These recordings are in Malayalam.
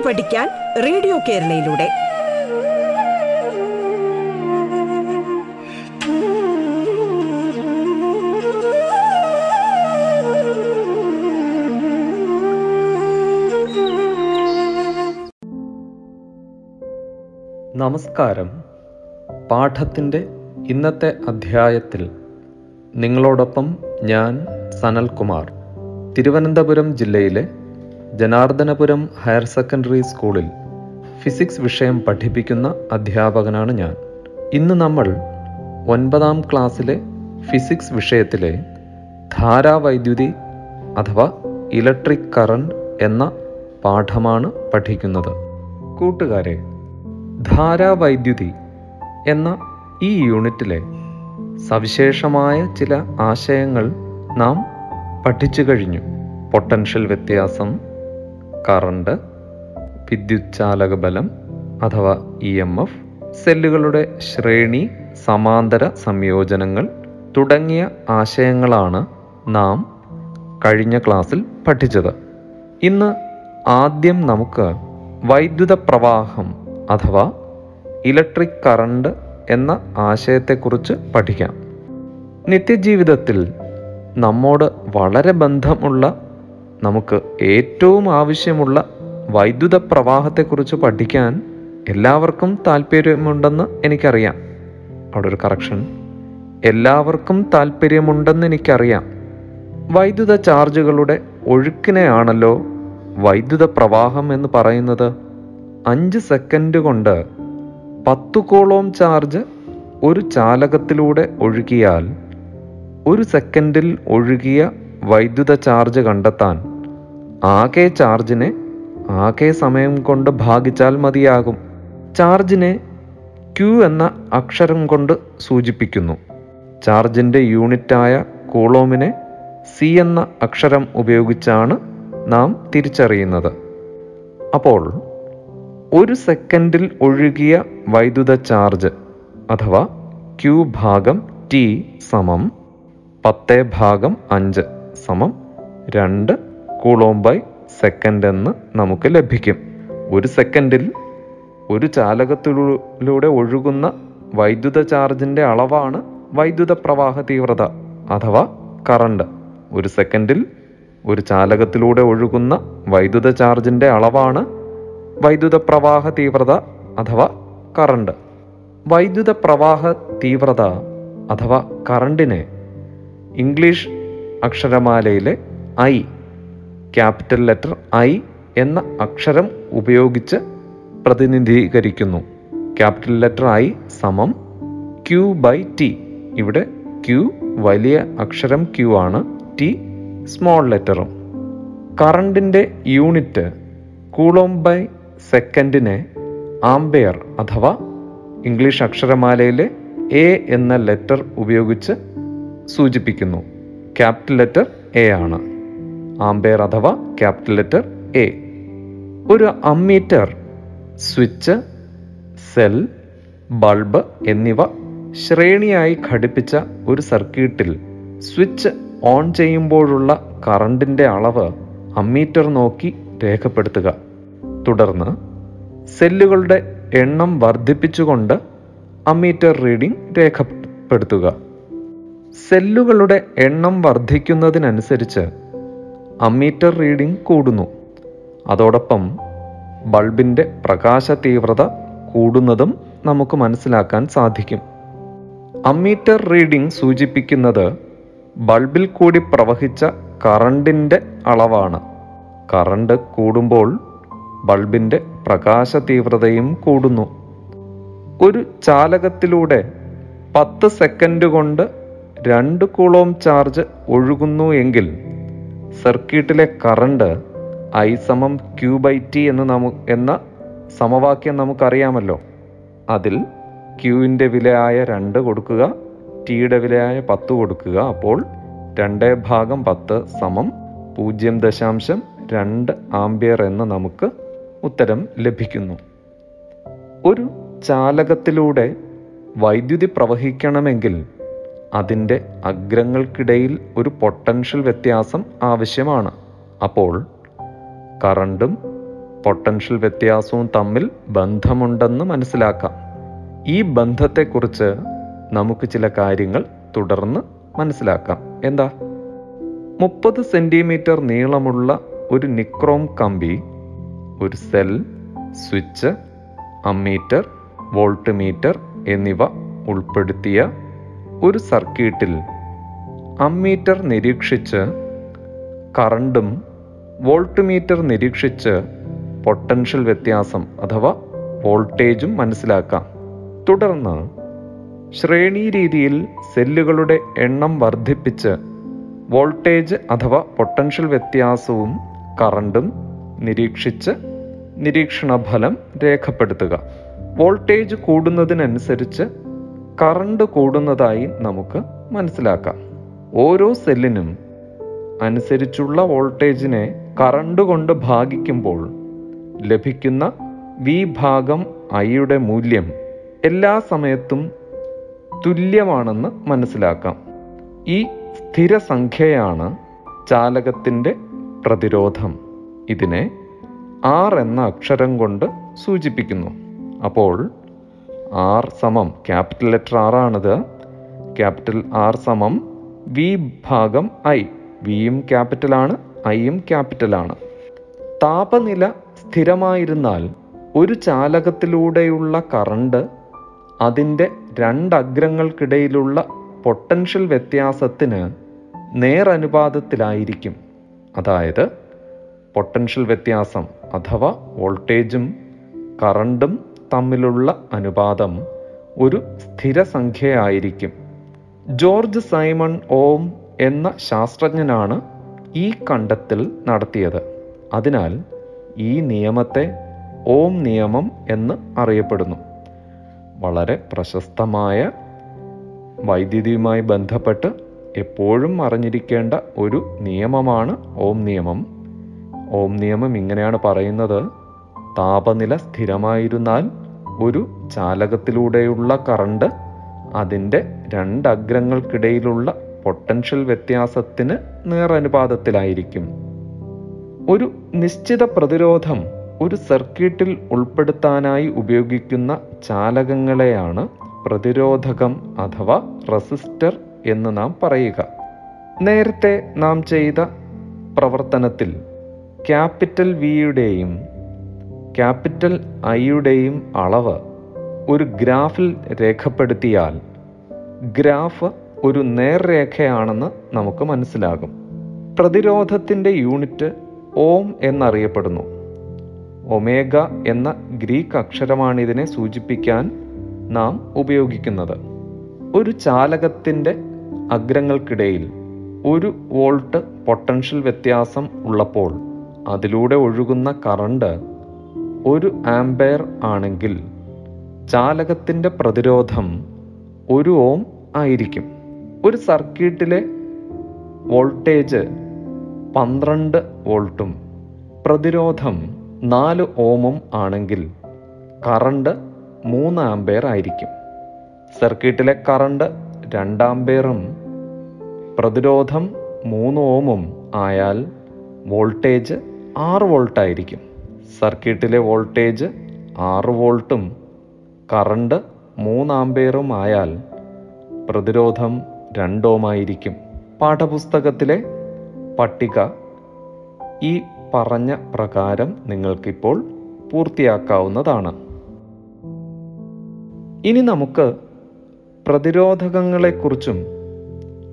പാട്ട് പഠിക്കാൻ റേഡിയോ കേരളയിലൂടെ. നമസ്കാരം. പാഠത്തിന്റെ ഇന്നത്തെ അധ്യായത്തിൽ നിങ്ങളോടൊപ്പം ഞാൻ സനൽകുമാർ തിരുവനന്തപുരം ജില്ലയിലെ ജനാർദ്ദനപുരം ഹയർ സെക്കൻഡറി സ്കൂളിൽ ഫിസിക്സ് വിഷയം പഠിപ്പിക്കുന്ന അധ്യാപകനാണ് ഞാൻ. ഇന്ന് നമ്മൾ ഒൻപതാം ക്ലാസ്സിലെ ഫിസിക്സ് വിഷയത്തിലെ ധാരാവൈദ്യുതി അഥവാ ഇലക്ട്രിക് കറണ്ട് എന്ന പാഠമാണ് പഠിക്കുന്നത്. കൂട്ടുകാരെ ധാരാവൈദ്യുതി എന്ന ഈ യൂണിറ്റിലെ സവിശേഷമായ ചില ആശയങ്ങൾ നാം പഠിച്ചു കഴിഞ്ഞു. പൊട്ടൻഷ്യൽ വ്യത്യാസം കറണ്ട് വിദ്യുച്ചാലക ബലം അഥവാ ഇ എം എഫ് സെല്ലുകളുടെ ശ്രേണി സമാന്തര സംയോജനങ്ങൾ തുടങ്ങിയ ആശയങ്ങളാണ് നാം കഴിഞ്ഞ ക്ലാസ്സിൽ പഠിച്ചത്. ഇന്ന് ആദ്യം നമുക്ക് വൈദ്യുത പ്രവാഹം അഥവാ ഇലക്ട്രിക് കറണ്ട് എന്ന ആശയത്തെക്കുറിച്ച് പഠിക്കാം. നിത്യജീവിതത്തിൽ നമ്മോട് വളരെ ബന്ധമുള്ള നമുക്ക് ഏറ്റവും ആവശ്യമുള്ള വൈദ്യുത പ്രവാഹത്തെക്കുറിച്ച് പഠിക്കാൻ എല്ലാവർക്കും താല്പര്യമുണ്ടെന്ന് എനിക്കറിയാം. അവിടെ ഒരു കറക്ഷൻ എല്ലാവർക്കും താല്പര്യമുണ്ടെന്ന് എനിക്കറിയാം. വൈദ്യുത ചാർജുകളുടെ ഒഴുക്കിനെയാണല്ലോ വൈദ്യുത പ്രവാഹം എന്ന് പറയുന്നത്. അഞ്ച് സെക്കൻഡ് കൊണ്ട് പത്തു കോളോം ചാർജ് ഒരു ചാലകത്തിലൂടെ ഒഴുകിയാൽ ഒരു സെക്കൻഡിൽ ഒഴുകിയ വൈദ്യുത ചാർജ് കണ്ടെത്താൻ ആകെ ചാർജിനെ ആകെ സമയം കൊണ്ട് ഭാഗിച്ചാൽ മതിയാകും. ചാർജിനെ ക്യു എന്ന അക്ഷരം കൊണ്ട് സൂചിപ്പിക്കുന്നു. ചാർജിന്റെ യൂണിറ്റായ കൂളോമിനെ സി എന്ന അക്ഷരം ഉപയോഗിച്ചാണ് നാം തിരിച്ചറിയുന്നത്. അപ്പോൾ ഒരു സെക്കൻഡിൽ ഒഴുകിയ വൈദ്യുത ചാർജ് അഥവാ ക്യു ഭാഗം ടി സമം പത്ത് ഭാഗം അഞ്ച് സമം രണ്ട് കൂളോം ബൈ സെക്കൻഡ് എന്ന് നമുക്ക് ലഭിക്കും. ഒരു സെക്കൻഡിൽ ഒരു ചാലകത്തിലൂടെ ഒഴുകുന്ന വൈദ്യുത ചാർജിന്റെ അളവാണ് വൈദ്യുത പ്രവാഹ തീവ്രത അഥവാ കറണ്ട് ഒരു സെക്കൻഡിൽ ഒരു ചാലകത്തിലൂടെ ഒഴുകുന്ന വൈദ്യുത ചാർജിന്റെ അളവാണ് വൈദ്യുത പ്രവാഹ തീവ്രത അഥവാ കറണ്ട് വൈദ്യുത പ്രവാഹ തീവ്രത അഥവാ കറണ്ടിനെ ഇംഗ്ലീഷ് അക്ഷരമാലയിലെ ഐ ക്യാപിറ്റൽ ലെറ്റർ ഐ എന്ന അക്ഷരം ഉപയോഗിച്ച് പ്രതിനിധീകരിക്കുന്നു. ക്യാപിറ്റൽ ലെറ്റർ ഐ സമം ക്യൂ ബൈ ടി ഇവിടെ ക്യൂ വലിയ അക്ഷരം ക്യൂ ആണ് ടി സ്മോൾ ലെറ്ററും കറണ്ടിന്റെ യൂണിറ്റ് കൂളോം ബൈ സെക്കൻഡിനെ ആംബെയർ അഥവാ ഇംഗ്ലീഷ് അക്ഷരമാലയിലെ എ എന്ന ലെറ്റർ ഉപയോഗിച്ച് സൂചിപ്പിക്കുന്നു. ക്യാപിറ്റൽ ലെറ്റർ എ ആണ്. ആംബെയർ അഥവാ ക്യാപിറ്റൽ ലെറ്റർ എ. ഒരു അമ്മീറ്റർ സ്വിച്ച് സെൽ ബൾബ് എന്നിവ ശ്രേണിയായി ഘടിപ്പിച്ച ഒരു സർക്യൂട്ടിൽ സ്വിച്ച് ഓൺ ചെയ്യുമ്പോഴുള്ള കറണ്ടിന്റെ അളവ് അമ്മീറ്റർ നോക്കി രേഖപ്പെടുത്തുക. തുടർന്ന് സെല്ലുകളുടെ എണ്ണം വർദ്ധിപ്പിച്ചുകൊണ്ട് അമ്മീറ്റർ റീഡിംഗ് രേഖപ്പെടുത്തുക. സെല്ലുകളുടെ എണ്ണം വർദ്ധിക്കുന്നതിനനുസരിച്ച് അമ്മീറ്റർ റീഡിംഗ് കൂടുന്നു. അതോടൊപ്പം ബൾബിന്റെ പ്രകാശ തീവ്രത കൂടുന്നതും നമുക്ക് മനസ്സിലാക്കാൻ സാധിക്കും. അമ്മീറ്റർ റീഡിംഗ് സൂചിപ്പിക്കുന്നത് ബൾബിൽ കൂടി പ്രവഹിച്ച കറണ്ടിന്റെ അളവാണ്. കറണ്ട് കൂടുമ്പോൾ ബൾബിന്റെ പ്രകാശ തീവ്രതയും കൂടുന്നു. ഒരു ചാലകത്തിലൂടെ പത്ത് സെക്കൻഡ് കൊണ്ട് രണ്ട് കൂളോം ചാർജ് ഒഴുകുന്നു എങ്കിൽ സർക്യൂട്ടിലെ കറണ്ട് ഐ സമം ക്യൂ ബൈ ടി എന്ന് നമു എന്ന സമവാക്യം നമുക്കറിയാമല്ലോ. അതിൽ ക്യൂവിന്റെ വിലയായ രണ്ട് കൊടുക്കുക ടിയുടെ വിലയായ പത്ത് കൊടുക്കുക. അപ്പോൾ രണ്ട് ഭാഗം പത്ത് സമം പൂജ്യം ദശാംശം രണ്ട് ആംബിയർ എന്ന് നമുക്ക് ഉത്തരം ലഭിക്കുന്നു. ഒരു ചാലകത്തിലൂടെ വൈദ്യുതി പ്രവഹിക്കണമെങ്കിൽ അതിന്റെ അഗ്രങ്ങൾക്കിടയിൽ ഒരു പൊട്ടൻഷ്യൽ വ്യത്യാസം ആവശ്യമാണ്. അപ്പോൾ കറണ്ടും പൊട്ടൻഷ്യൽ വ്യത്യാസവും തമ്മിൽ ബന്ധമുണ്ടെന്ന് മനസ്സിലാക്കാം. ഈ ബന്ധത്തെക്കുറിച്ച് നമുക്ക് ചില കാര്യങ്ങൾ തുടർന്ന് മനസ്സിലാക്കാം. എന്താ? മുപ്പത് സെന്റിമീറ്റർ നീളമുള്ള ഒരു നിക്രോം കമ്പി ഒരു cell switch ammeter voltmeter എന്നിവ ഉൾപ്പെടുത്തിയ ഒരു സർക്യൂട്ടിൽ അമ്മീറ്റർ നിരീക്ഷിച്ച് കറണ്ടും വോൾട്ട് മീറ്റർ നിരീക്ഷിച്ച് പൊട്ടൻഷ്യൽ വ്യത്യാസം അഥവാ വോൾട്ടേജും മനസ്സിലാക്കാം. തുടർന്ന് ശ്രേണി രീതിയിൽ സെല്ലുകളുടെ എണ്ണം വർദ്ധിപ്പിച്ച് വോൾട്ടേജ് അഥവാ പൊട്ടൻഷ്യൽ വ്യത്യാസവും കറണ്ടും നിരീക്ഷിച്ച് നിരീക്ഷണ ഫലം രേഖപ്പെടുത്തുക. വോൾട്ടേജ് കൂടുന്നതിനനുസരിച്ച് കറണ്ട് കൂടുന്നതായി നമുക്ക് മനസ്സിലാക്കാം. ഓരോ സെല്ലിനും അനുസരിച്ചുള്ള വോൾട്ടേജിനെ കറണ്ട് കൊണ്ട് ഭാഗിക്കുമ്പോൾ ലഭിക്കുന്ന വി ഭാഗം ഐയുടെ മൂല്യം എല്ലാ സമയത്തും തുല്യമാണെന്ന് മനസ്സിലാക്കാം. ഈ സ്ഥിരസംഖ്യയാണ് ചാലകത്തിന്റെ പ്രതിരോധം. ഇതിനെ ആർ എന്ന അക്ഷരം കൊണ്ട് സൂചിപ്പിക്കുന്നു. അപ്പോൾ ആർ സമം. ക്യാപിറ്റൽ ലെറ്റർ ആർ ആണിത്. ക്യാപിറ്റൽ ആർ സമം വി ഭാഗം ഐ. വിയും ക്യാപിറ്റലാണ് ഐയും ക്യാപിറ്റലാണ് താപനില സ്ഥിരമായിരുന്നാൽ ഒരു ചാലകത്തിലൂടെയുള്ള കറണ്ട് അതിന്റെ രണ്ടഗ്രങ്ങൾക്കിടയിലുള്ള പൊട്ടൻഷ്യൽ വ്യത്യാസത്തിന് നേരനുപാതത്തിലായിരിക്കും. അതായത് പൊട്ടൻഷ്യൽ വ്യത്യാസം അഥവാ വോൾട്ടേജും കറണ്ടും തമ്മിലുള്ള അനുപാതം ഒരു സ്ഥിരസംഖ്യയായിരിക്കും. ജോർജ് സൈമൺ ഓം എന്ന ശാസ്ത്രജ്ഞനാണ് ഈ കണ്ടെത്തൽ നടത്തിയത്. അതിനാൽ ഈ നിയമത്തെ ഓം നിയമം എന്ന് അറിയപ്പെടുന്നു. വളരെ പ്രശസ്തമായ വൈദ്യുതിയുമായി ബന്ധപ്പെട്ട് എപ്പോഴും അറിഞ്ഞിരിക്കേണ്ട ഒരു നിയമമാണ് ഓം നിയമം. ഓം നിയമം ഇങ്ങനെയാണ് പറയുന്നത് താപനില സ്ഥിരമായിരുന്നാൽ ഒരു ചാലകത്തിലൂടെയുള്ള കറണ്ട് അതിന്റെ രണ്ടഗ്രങ്ങൾക്കിടയിലുള്ള പൊട്ടൻഷ്യൽ വ്യത്യാസത്തിന് നേരനുപാതത്തിലായിരിക്കും. ഒരു നിശ്ചിത പ്രതിരോധം ഒരു സർക്യൂട്ടിൽ ഉൾപ്പെടുത്താനായി ഉപയോഗിക്കുന്ന ചാലകങ്ങളെയാണ് പ്രതിരോധകം അഥവാ റെസിസ്റ്റർ എന്ന് നാം പറയുക. നേരത്തെ നാം ചെയ്ത പ്രവർത്തനത്തിൽ ക്യാപിറ്റൽ വിയുടെയും ക്യാപിറ്റൽ ഐയുടെയും അളവ് ഒരു ഗ്രാഫിൽ രേഖപ്പെടുത്തിയാൽ ഗ്രാഫ് ഒരു നേർരേഖയാണെന്ന് നമുക്ക് മനസ്സിലാകും. പ്രതിരോധത്തിന്റെ യൂണിറ്റ് ഓം എന്നറിയപ്പെടുന്നു. ഒമേഗ എന്ന ഗ്രീക്ക് അക്ഷരമാണിതിനെ സൂചിപ്പിക്കാൻ നാം ഉപയോഗിക്കുന്നത്. ഒരു ചാലകത്തിന്റെ അഗ്രങ്ങൾക്കിടയിൽ ഒരു വോൾട്ട് പൊട്ടൻഷ്യൽ വ്യത്യാസം ഉള്ളപ്പോൾ അതിലൂടെ ഒഴുകുന്ന കറണ്ട് ഒരു ആംപയർ ആണെങ്കിൽ ചാലകത്തിന്റെ പ്രതിരോധം ഒരു ഓം ആയിരിക്കും. ഒരു സർക്യൂട്ടിലെ വോൾട്ടേജ് പന്ത്രണ്ട് വോൾട്ടും പ്രതിരോധം നാല് ഓമും ആണെങ്കിൽ കറണ്ട് മൂന്ന് ആംപയർ ആയിരിക്കും. സർക്യൂട്ടിലെ കറണ്ട് രണ്ടാംപയറും പ്രതിരോധം മൂന്ന് ഓമും ആയാൽ വോൾട്ടേജ് ആറ് വോൾട്ട് ആയിരിക്കും സർക്യൂട്ടിലെ വോൾട്ടേജ് ആറ് വോൾട്ടും കറണ്ട് മൂന്ന് ആംബെയറും ആയാൽ പ്രതിരോധം രണ്ടോമായിരിക്കും പാഠപുസ്തകത്തിലെ പട്ടിക ഈ പറഞ്ഞ പ്രകാരം നിങ്ങൾക്കിപ്പോൾ പൂർത്തിയാക്കാവുന്നതാണ്. ഇനി നമുക്ക് പ്രതിരോധകങ്ങളെക്കുറിച്ചും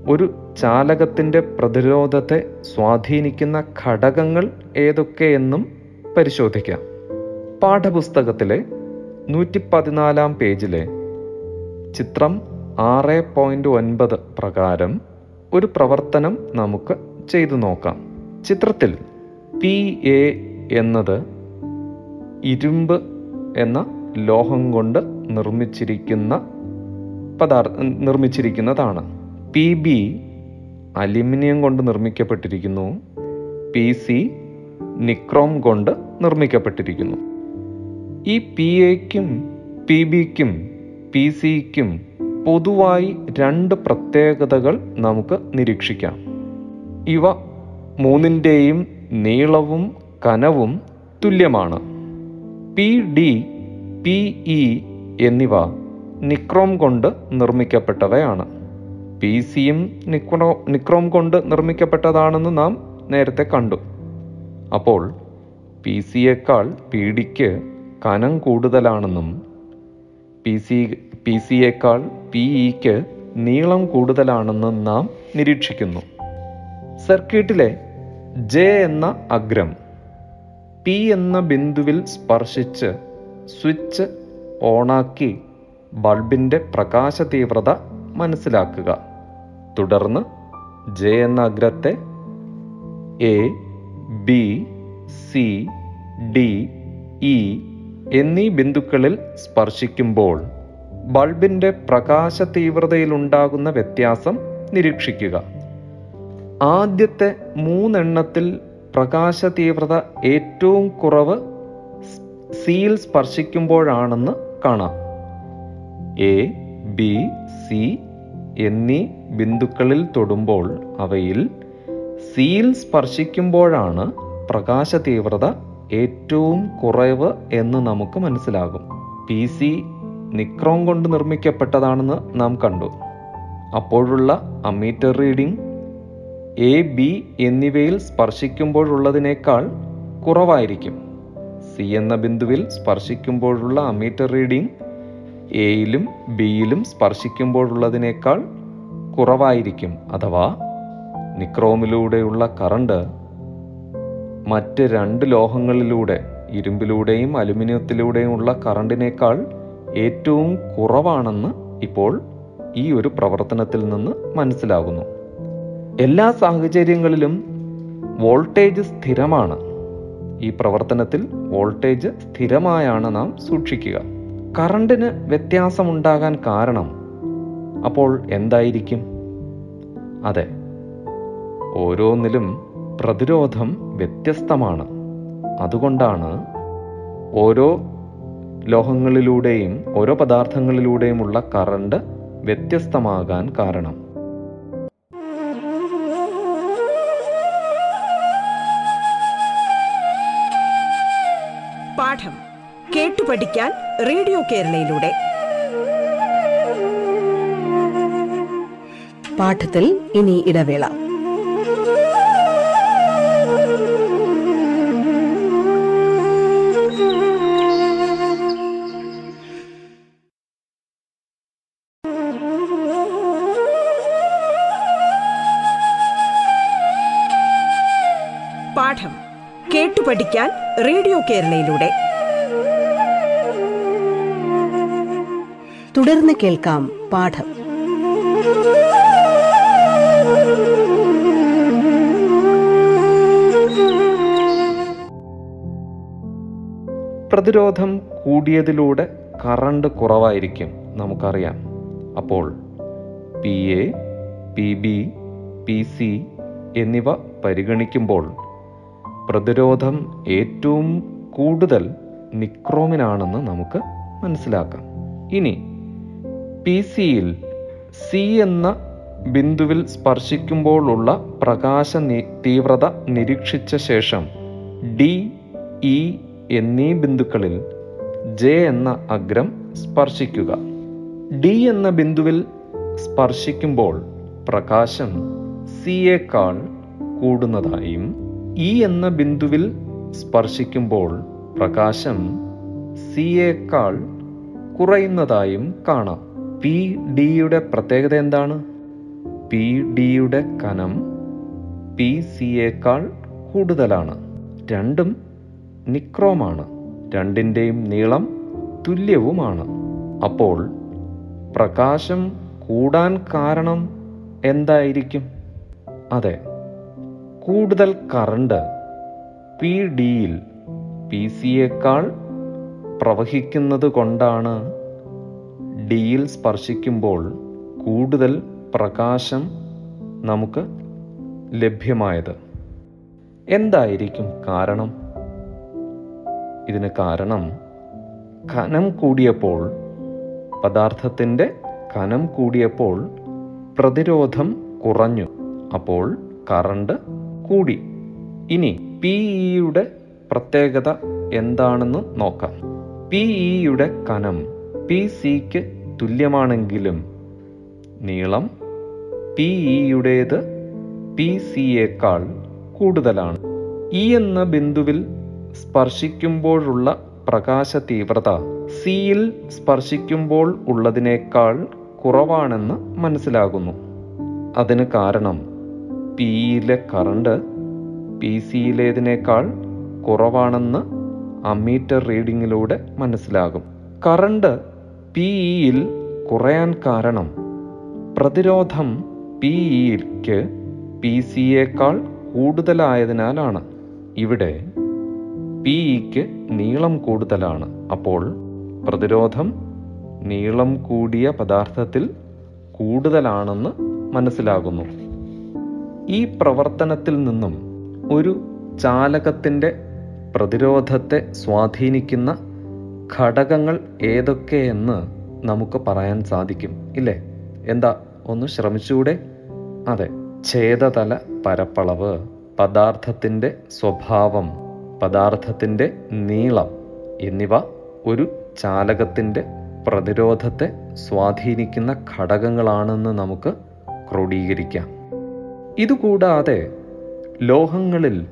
ഒരു ചാലകത്തിന്റെ പ്രതിരോധത്തെ സ്വാധീനിക്കുന്ന ഘടകങ്ങൾ ഏതൊക്കെയെന്നും പരിശോധിക്കാം. പാഠപുസ്തകത്തിലെ നൂറ്റി പതിനാലാം പേജിലെ ചിത്രം ആറ് പോയിന്റ് ഒൻപത് പ്രകാരം ഒരു പ്രവർത്തനം നമുക്ക് ചെയ്തു നോക്കാം. ചിത്രത്തിൽ പി എ എന്നത് ഇരുമ്പ് എന്ന ലോഹം കൊണ്ട് നിർമ്മിച്ചിരിക്കുന്ന പദാർത്ഥ നിർമ്മിച്ചിരിക്കുന്നതാണ്. പി ബി അലുമിനിയം കൊണ്ട് നിർമ്മിക്കപ്പെട്ടിരിക്കുന്നു. പി സി നിക്രോം കൊണ്ട് നിർമ്മിക്കപ്പെട്ടിരിക്കുന്നു. ഈ പി എക്കും പി ബിക്കും പി സിക്കും പൊതുവായി രണ്ട് പ്രത്യേകതകൾ നമുക്ക് നിരീക്ഷിക്കാം. ഇവ മൂന്നിന്റെയും നീളവും കനവും തുല്യമാണ്. പി ഡി പി ഇ എന്നിവ നിക്രോം കൊണ്ട് നിർമ്മിക്കപ്പെട്ടവയാണ്. പി സിയും നിക്രോ നിക്രോം കൊണ്ട് നിർമ്മിക്കപ്പെട്ടതാണെന്ന് നാം നേരത്തെ കണ്ടു. അപ്പോൾ പി സിയേക്കാൾ പി ഡിക്ക് കനം കൂടുതലാണെന്നും പി സി പി സിയേക്കാൾ പി ഇക്ക് നീളം കൂടുതലാണെന്നും നാം നിരീക്ഷിക്കുന്നു. സർക്യൂട്ടിലെ ജെ എന്ന അഗ്രം പി എന്ന ബിന്ദുവിൽ സ്പർശിച്ച് സ്വിച്ച് ഓണാക്കി ബൾബിന്റെ പ്രകാശ തീവ്രത മനസ്സിലാക്കുക. തുടർന്ന് ജെ എന്ന അഗ്രത്തെ A B C D E എന്നീ ബിന്ദുക്കളിൽ സ്പർശിക്കുമ്പോൾ ബൾബിന്റെ പ്രകാശ തീവ്രതയിലുണ്ടാകുന്ന വ്യത്യാസം നിരീക്ഷിക്കുക. ആദ്യത്തെ മൂന്നെണ്ണത്തിൽ പ്രകാശ തീവ്രത ഏറ്റവും കുറവ് സിയിൽ സ്പർശിക്കുമ്പോഴാണെന്ന് കാണാം. എ ബി സി എന്നീ ബിന്ദുക്കളിൽ തൊടുമ്പോൾ അവയിൽ സിയിൽ സ്പർശിക്കുമ്പോഴാണ് പ്രകാശ തീവ്രത ഏറ്റവും കുറവ് എന്ന് നമുക്ക് മനസ്സിലാകും. പി സി നിക്രോം കൊണ്ട് നിർമ്മിക്കപ്പെട്ടതാണെന്ന് നാം കണ്ടു. അപ്പോഴുള്ള അമീറ്റർ റീഡിംഗ് എ ബി എന്നിവയിൽ സ്പർശിക്കുമ്പോഴുള്ളതിനേക്കാൾ കുറവായിരിക്കും. സി എന്ന ബിന്ദുവിൽ സ്പർശിക്കുമ്പോഴുള്ള അമീറ്റർ റീഡിംഗ് എയിലും ബിയിലും സ്പർശിക്കുമ്പോഴുള്ളതിനേക്കാൾ കുറവായിരിക്കും അഥവാ നിക്രോമിലൂടെയുള്ള കറണ്ട് മറ്റ് രണ്ട് ലോഹങ്ങളിലൂടെ ഇരുമ്പിലൂടെയും അലുമിനിയത്തിലൂടെയും ഉള്ള കറണ്ടിനേക്കാൾ ഏറ്റവും കുറവാണെന്ന് ഇപ്പോൾ ഈ ഒരു പ്രവർത്തനത്തിൽ നിന്ന് മനസ്സിലാകുന്നു. എല്ലാ സാഹചര്യങ്ങളിലും വോൾട്ടേജ് സ്ഥിരമാണ്. ഈ പ്രവർത്തനത്തിൽ വോൾട്ടേജ് സ്ഥിരമായാണ് നാം സൂക്ഷിക്കുക. കറണ്ടിന് വ്യത്യാസമുണ്ടാകാൻ കാരണം അപ്പോൾ എന്തായിരിക്കും? അതെ ഓരോന്നിലും പ്രതിരോധം വ്യത്യസ്തമാണ്. അതുകൊണ്ടാണ് ഓരോ ലോഹങ്ങളിലൂടെയും ഓരോ പദാർത്ഥങ്ങളിലൂടെയുമുള്ള കറണ്ട് വ്യത്യസ്തമാകാൻ കാരണം. പാഠം കേട്ടു പഠിക്കാൻ റേഡിയോ കേരളയിലൂടെ. പാഠത്തിൽ ഇനി ഇടവേള. റേഡിയോ കേരളയിലൂടെ. തുടർന്ന് കേൾക്കാം പാഠം. പ്രതിരോധം കൂടിയതിലൂടെ കറണ്ട് കുറവായിരിക്കും നമുക്കറിയാം. അപ്പോൾ P A P B P C എന്നിവ പരിഗണിക്കുമ്പോൾ പ്രതിരോധം ഏറ്റവും കൂടുതൽ നിക്രോമിനാണെന്ന് നമുക്ക് മനസ്സിലാക്കാം. ഇനി പി സിയിൽ സി എന്ന ബിന്ദുവിൽ സ്പർശിക്കുമ്പോഴുള്ള പ്രകാശ തീവ്രത നിരീക്ഷിച്ച ശേഷം ഡി ഇ എന്നീ ബിന്ദുക്കളിൽ ജെ എന്ന അഗ്രം സ്പർശിക്കുക. ഡി എന്ന ബിന്ദുവിൽ സ്പർശിക്കുമ്പോൾ പ്രകാശം സിയേക്കാൾ കൂടുന്നതായും ഇ എന്ന ബിന്ദുവിൽ സ്പർശിക്കുമ്പോൾ പ്രകാശം സിയേക്കാൾ കുറയുന്നതായും കാണാം. പി ഡിയുടെ പ്രത്യേകത എന്താണ്? പി ഡിയുടെ കനം പി സിയേക്കാൾ കൂടുതലാണ്. രണ്ടും നിക്രോമാണ്. രണ്ടിന്റെയും നീളം തുല്യവുമാണ്. അപ്പോൾ പ്രകാശം കൂടാൻ കാരണം എന്തായിരിക്കും? അതെ കൂടുതൽ കറണ്ട് പി ഡിയിൽ പി സിയേക്കാൾ പ്രവഹിക്കുന്നത് കൊണ്ടാണ് ഡിയിൽ സ്പർശിക്കുമ്പോൾ കൂടുതൽ പ്രകാശം നമുക്ക് ലഭ്യമായത്. എന്തായിരിക്കും കാരണം? ഇതിന് കാരണം കനം കൂടിയപ്പോൾ പദാർത്ഥത്തിന്റെ കനം കൂടിയപ്പോൾ പ്രതിരോധം കുറഞ്ഞു. അപ്പോൾ കറണ്ട് കൂടി. ഇനി പി ഇയുടെ പ്രത്യേകത എന്താണെന്ന് നോക്കാം. പി ഇയുടെ കനം പി സിക്ക് തുല്യമാണെങ്കിലും നീളം പി ഇയുടേത് പി സിയേക്കാൾ കൂടുതലാണ്. ഇ എന്ന ബിന്ദുവിൽ സ്പർശിക്കുമ്പോഴുള്ള പ്രകാശ തീവ്രത സിയിൽ സ്പർശിക്കുമ്പോൾ ഉള്ളതിനേക്കാൾ കുറവാണെന്ന് മനസ്സിലാകുന്നു. അതിന് കാരണം പിയിലെ കറണ്ട് പി സിയിലേതിനേക്കാൾ കുറവാണെന്ന് അമ്മീറ്റർ റീഡിങ്ങിലൂടെ മനസ്സിലാകും. കറണ്ട് പി ഇയിൽ കുറയാൻ കാരണം പ്രതിരോധം പി ഇക്ക് പി സിയേക്കാൾ കൂടുതലായതിനാലാണ്. ഇവിടെ പി ഇക്ക് നീളം കൂടുതലാണ്. അപ്പോൾ പ്രതിരോധം നീളം കൂടിയ പദാർത്ഥത്തിൽ കൂടുതലാണെന്ന് മനസ്സിലാകുന്നു. ഈ പ്രവർത്തനത്തിൽ നിന്നും ഒരു ചാലകത്തിന്റെ പ്രതിരോധത്തെ സ്വാധീനിക്കുന്ന ഘടകങ്ങൾ ഏതൊക്കെയെന്ന് നമുക്ക് പറയാൻ സാധിക്കും ഇല്ലേ? എന്താ ഒന്ന് ശ്രമിച്ചുകൂടെ? അതെ ഛേദതല പരപ്പളവ് പദാർത്ഥത്തിന്റെ സ്വഭാവം പദാർത്ഥത്തിന്റെ നീളം എന്നിവ ഒരു ചാലകത്തിന്റെ പ്രതിരോധത്തെ സ്വാധീനിക്കുന്ന ഘടകങ്ങളാണെന്ന് നമുക്ക് ക്രോഡീകരിക്കാം. ഇതുകൂടാതെ ലോഹങ്ങളിൽ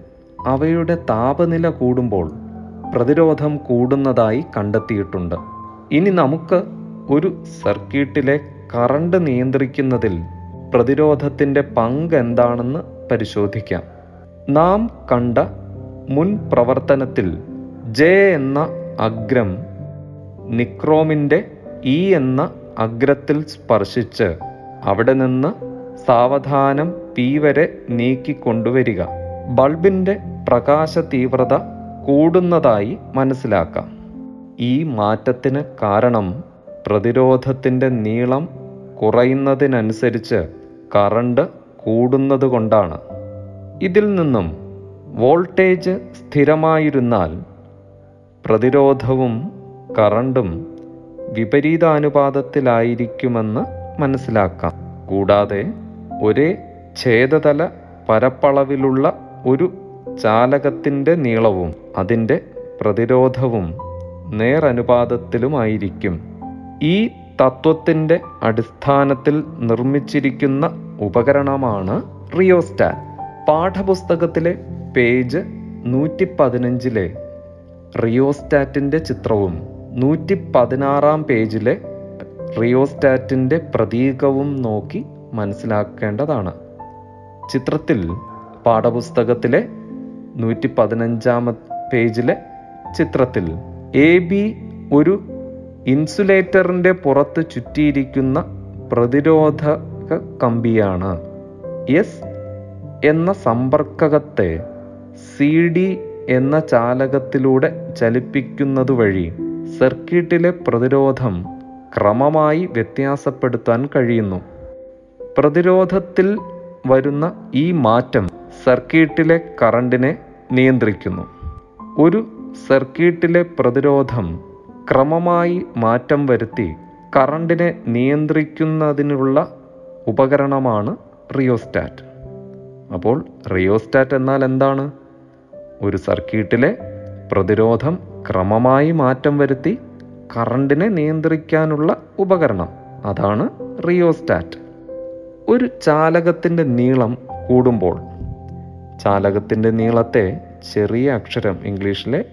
അവയുടെ താപനില കൂടുമ്പോൾ പ്രതിരോധം കൂടുന്നതായി കണ്ടെത്തിയിട്ടുണ്ട്. ഇനി നമുക്ക് ഒരു സർക്യൂട്ടിലെ കറണ്ട് നിയന്ത്രിക്കുന്നതിൽ പ്രതിരോധത്തിന്റെ പങ്ക് എന്താണെന്ന് പരിശോധിക്കാം. നാം കണ്ട മുൻ പ്രവർത്തനത്തിൽ ജെ എന്ന അഗ്രം നിക്രോമിന്റെ ഇ എന്ന അഗ്രത്തിൽ സ്പർശിച്ച് അവിടെ നിന്ന് സാവധാനം പി വരെ നീക്കിക്കൊണ്ടുവരിക. ബൾബിന്റെ പ്രകാശ തീവ്രത കൂടുന്നതായി മനസ്സിലാക്കാം. ഈ മാറ്റത്തിന് കാരണം പ്രതിരോധത്തിന്റെ നീളം കുറയുന്നതിനനുസരിച്ച് കറണ്ട് കൂടുന്നതുകൊണ്ടാണ്. ഇതിൽ നിന്നും വോൾട്ടേജ് സ്ഥിരമായിരുന്നാൽ പ്രതിരോധവും കറണ്ടും വിപരീതാനുപാതത്തിലായിരിക്കുമെന്ന് മനസ്സിലാക്കാം. കൂടാതെ ഒരേ ഛേദതല പരപ്പളവിലുള്ള ഒരു ചാലകത്തിന്റെ നീളവും അതിന്റെ പ്രതിരോധവും നേരനുപാതത്തിലുമായിരിക്കും. ഈ തത്വത്തിന്റെ അടിസ്ഥാനത്തിൽ നിർമ്മിച്ചിരിക്കുന്ന ഉപകരണമാണ് റിയോസ്റ്റാറ്റ്. പാഠപുസ്തകത്തിലെ പേജ് നൂറ്റി പതിനഞ്ചിലെ റിയോസ്റ്റാറ്റിന്റെ ചിത്രവും നൂറ്റി പതിനാറാം പേജിലെ റിയോസ്റ്റാറ്റിന്റെ പ്രതീകവും നോക്കി മനസ്സിലാക്കേണ്ടതാണ്. ചിത്രത്തിൽ പാഠപുസ്തകത്തിലെ നൂറ്റി പതിനഞ്ചാമ പേജിലെ ചിത്രത്തിൽ എ ബി ഒരു ഇൻസുലേറ്ററിന്റെ പുറത്ത് ചുറ്റിയിരിക്കുന്ന പ്രതിരോധക കമ്പിയാണ്. എസ് എന്ന സമ്പർക്കകത്തെ സി ഡി എന്ന ചാലകത്തിലൂടെ ചലിപ്പിക്കുന്നത് വഴി സർക്യൂട്ടിലെ പ്രതിരോധം ക്രമമായി വ്യത്യാസപ്പെടുത്താൻ കഴിയുന്നു. പ്രതിരോധത്തിൽ വരുന്ന ഈ മാറ്റം സർക്യൂട്ടിലെ കറണ്ടിനെ നിയന്ത്രിക്കുന്നു. ഒരു സർക്യൂട്ടിലെ പ്രതിരോധം ക്രമമായി മാറ്റം വരുത്തി കറണ്ടിനെ നിയന്ത്രിക്കുന്നതിനുള്ള ഉപകരണമാണ് റിയോസ്റ്റാറ്റ്. അപ്പോൾ റിയോസ്റ്റാറ്റ് എന്നാൽ എന്താണ്? ഒരു സർക്യൂട്ടിലെ പ്രതിരോധം ക്രമമായി മാറ്റം വരുത്തി കറണ്ടിനെ നിയന്ത്രിക്കാനുള്ള ഉപകരണം. അതാണ് റിയോസ്റ്റാറ്റ്. ഒരു ചാലകത്തിന്റെ നീളം കൂടുമ്പോൾ ചാലകത്തിന്റെ നീളത്തെ ചെറിയ അക്ഷരം ഇംഗ്ലീഷിലെ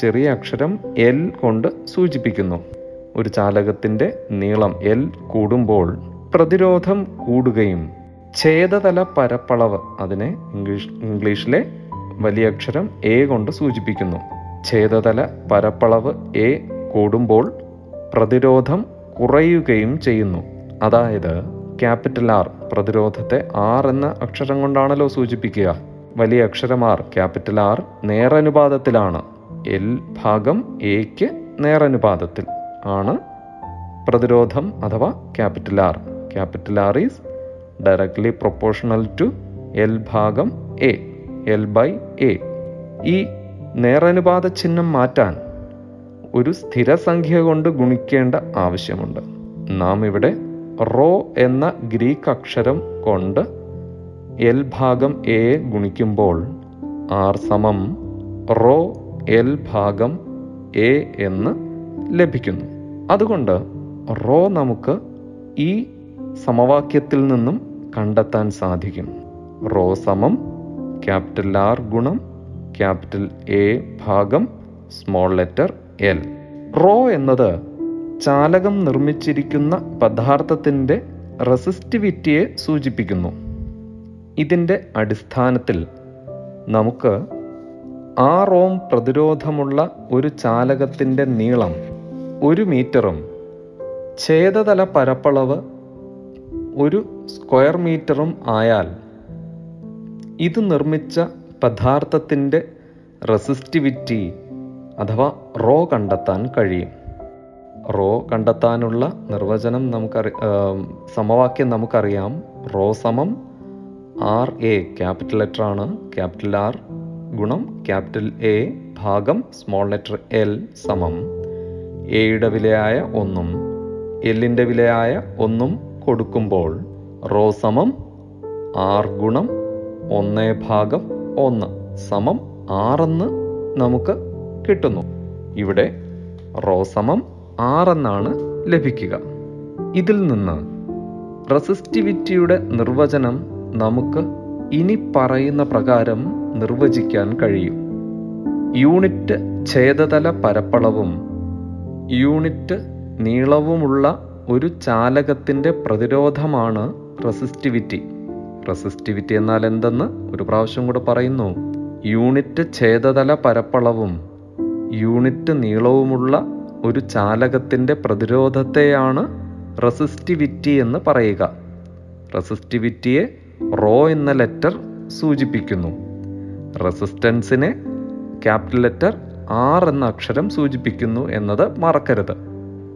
ചെറിയ അക്ഷരം എൽ കൊണ്ട് സൂചിപ്പിക്കുന്നു. ഒരു ചാലകത്തിന്റെ നീളം എൽ കൂടുമ്പോൾ പ്രതിരോധം കൂടുകയും ഛേദതല പരപ്പളവ് അതിനെ ഇംഗ്ലീഷ് ഇംഗ്ലീഷിലെ വലിയ അക്ഷരം എ കൊണ്ട് സൂചിപ്പിക്കുന്നു. ഛേദതല പരപ്പളവ് എ കൂടുമ്പോൾ പ്രതിരോധം കുറയുകയും ചെയ്യുന്നു. അതായത് ക്യാപിറ്റൽ ആർ പ്രതിരോധത്തെ ആർ എന്ന അക്ഷരം കൊണ്ടാണല്ലോ സൂചിപ്പിക്കുക. വലിയ അക്ഷരം ആർ ക്യാപിറ്റൽ ആർ നേരനുപാതത്തിലാണ്. എൽ ഭാഗം എക്ക് നേരനുപാതത്തിൽ ആണ് പ്രതിരോധം അഥവാ capital R. Capital R is directly proportional to L ഭാഗം എ എൽ ബൈ എ ഈ നേരനുപാത ചിഹ്നം മാറ്റാൻ ഒരു സ്ഥിരസംഖ്യ കൊണ്ട് ഗുണിക്കേണ്ട ആവശ്യമുണ്ട്. നാം ഇവിടെ റോ എന്ന ഗ്രീക്ക് അക്ഷരം കൊണ്ട് എൽ ഭാഗം എ ഗുണിക്കുമ്പോൾ ആർ സമം റോ എൽ ഭാഗം എ എന്ന് ലഭിക്കുന്നു. അതുകൊണ്ട് റോ നമുക്ക് ഈ സമവാക്യത്തിൽ നിന്നും കണ്ടെത്താൻ സാധിക്കും. റോ സമം ക്യാപിറ്റൽ ആർ ഗുണം ക്യാപിറ്റൽ എ ഭാഗം സ്മോൾ ലെറ്റർ എൽ. റോ എന്നത് ചാലകം നിർമ്മിച്ചിരിക്കുന്ന പദാർത്ഥത്തിന്റെ റെസിസ്റ്റിവിറ്റിയെ സൂചിപ്പിക്കുന്നു. ഇതിന്റെ അടിസ്ഥാനത്തിൽ നമുക്ക് ആർ ഓം പ്രതിരോധമുള്ള ഒരു ചാലകത്തിന്റെ നീളം ഒരു മീറ്ററും ഛേദതല പരപ്പളവ് ഒരു സ്ക്വയർ മീറ്ററും ആയാൽ ഇത് നിർമ്മിച്ച പദാർത്ഥത്തിന്റെ റെസിസ്റ്റിവിറ്റി അഥവാ റോ കണ്ടെത്താൻ കഴിയും. റോ കണ്ടെത്താനുള്ള നിർവചനം നമുക്കറി സമവാക്യം നമുക്കറിയാം. റോ സമം ആർ എ ക്യാപിറ്റൽ ലെറ്റർ ആണ്. ക്യാപിറ്റൽ ആർ ഗുണം ക്യാപിറ്റൽ എ ഭാഗം സ്മോൾ ലെറ്റർ എൽ സമം. എയുടെ വിലയായ ഒന്നും എല്ലിന്റെ വിലയായ ഒന്നും കൊടുക്കുമ്പോൾ റോ സമം ആർ ഗുണം ഒന്ന് ഭാഗം ഒന്ന് സമം ആറെന്ന് നമുക്ക് കിട്ടുന്നു. ഇവിടെ റോ സമം ആറെന്നാണ് ലഭിക്കുക. ഇതിൽ നിന്ന് റെസിസ്റ്റിവിറ്റിയുടെ നിർവചനം നമുക്ക് ഇനി പറയുന്ന പ്രകാരം നിർവചിക്കാൻ കഴിയും. യൂണിറ്റ് ഛേദതല പരപ്പളവും യൂണിറ്റ് നീളവുമുള്ള ഒരു ചാലകത്തിന്റെ പ്രതിരോധമാണ് റെസിസ്റ്റിവിറ്റി. റെസിസ്റ്റിവിറ്റി എന്നാൽ എന്തെന്ന് ഒരു പ്രാവശ്യം കൂടെ പറയുന്നു. യൂണിറ്റ് ഛേദതല പരപ്പളവും യൂണിറ്റ് നീളവുമുള്ള ഒരു ചാലകത്തിന്റെ പ്രതിരോധത്തെയാണ് റെസിസ്റ്റിവിറ്റി എന്ന് പറയുക. റെസിസ്റ്റിവിറ്റിയെ റോ എന്ന ലെറ്റർ സൂചിപ്പിക്കുന്നു. റെസിസ്റ്റൻസിനെ ക്യാപിറ്റൽ ലെറ്റർ ആർ എന്ന അക്ഷരം സൂചിപ്പിക്കുന്നു എന്നത് മറക്കരുത്.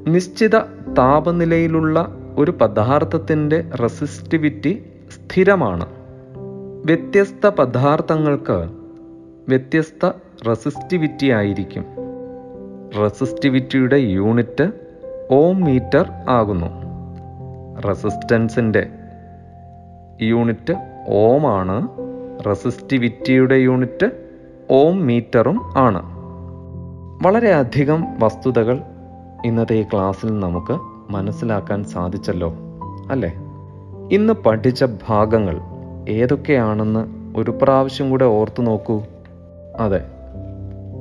നിശ്ചിത താപനിലയിലുള്ള ഒരു പദാർത്ഥത്തിന്റെ റെസിസ്റ്റിവിറ്റി സ്ഥിരമാണ്. വ്യത്യസ്ത പദാർത്ഥങ്ങൾക്ക് വ്യത്യസ്ത റെസിസ്റ്റിവിറ്റി ആയിരിക്കും. റെസിസ്റ്റിവിറ്റിയുടെ യൂണിറ്റ് ഓം മീറ്റർ ആകുന്നു. റെസിസ്റ്റൻസിന്റെ യൂണിറ്റ് ഓം ആണ് റെസിസ്റ്റിവിറ്റിയുടെ യൂണിറ്റ് ഓം മീറ്ററും ആണ്. വളരെയധികം വസ്തുതകൾ ഇന്നത്തെ ഈ ക്ലാസ്സിൽ നമുക്ക് മനസ്സിലാക്കാൻ സാധിച്ചല്ലോ അല്ലേ? ഇന്ന് പഠിച്ച ഭാഗങ്ങൾ ഏതൊക്കെയാണെന്ന് ഒരു പ്രാവശ്യം കൂടെ ഓർത്തു നോക്കൂ. അതെ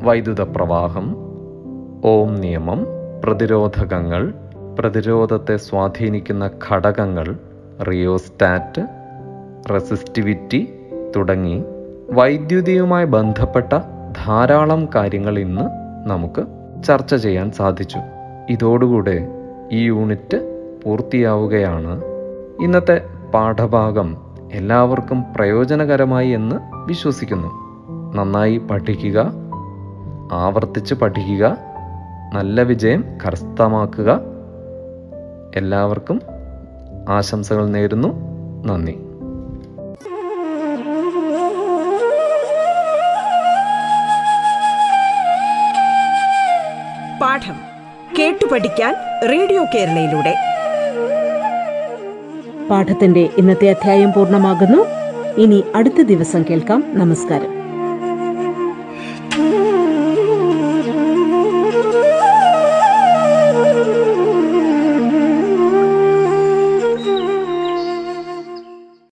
വൈദ്യുത പ്രവാഹം ഓം നിയമം പ്രതിരോധകങ്ങൾ പ്രതിരോധത്തെ സ്വാധീനിക്കുന്ന ഘടകങ്ങൾ റിയോസ്റ്റാറ്റ് റെസിസ്റ്റിവിറ്റി തുടങ്ങി വൈദ്യുതിയുമായി ബന്ധപ്പെട്ട ധാരാളം കാര്യങ്ങൾ ഇന്ന് നമുക്ക് ചർച്ച ചെയ്യാൻ സാധിച്ചു. ഇതോടുകൂടെ ഈ യൂണിറ്റ് പൂർത്തിയാവുകയാണ്. ഇന്നത്തെ പാഠഭാഗം എല്ലാവർക്കും പ്രയോജനകരമായി എന്ന് വിശ്വസിക്കുന്നു. നന്നായി പഠിക്കുക ആവർത്തിച്ച് പഠിക്കുക നല്ല വിജയം കരസ്ഥമാക്കുക. എല്ലാവർക്കും ആശംസകൾ നേരുന്നു. നന്ദി. പാഠം കേട്ടു പഠിക്കാൻ റേഡിയോ കേരളയിലൂടെ. പാഠത്തിന്റെ ഇന്നത്തെ അധ്യായം പൂർണമാകുന്നു. ഇനി അടുത്ത ദിവസം കേൾക്കാം. നമസ്കാരം.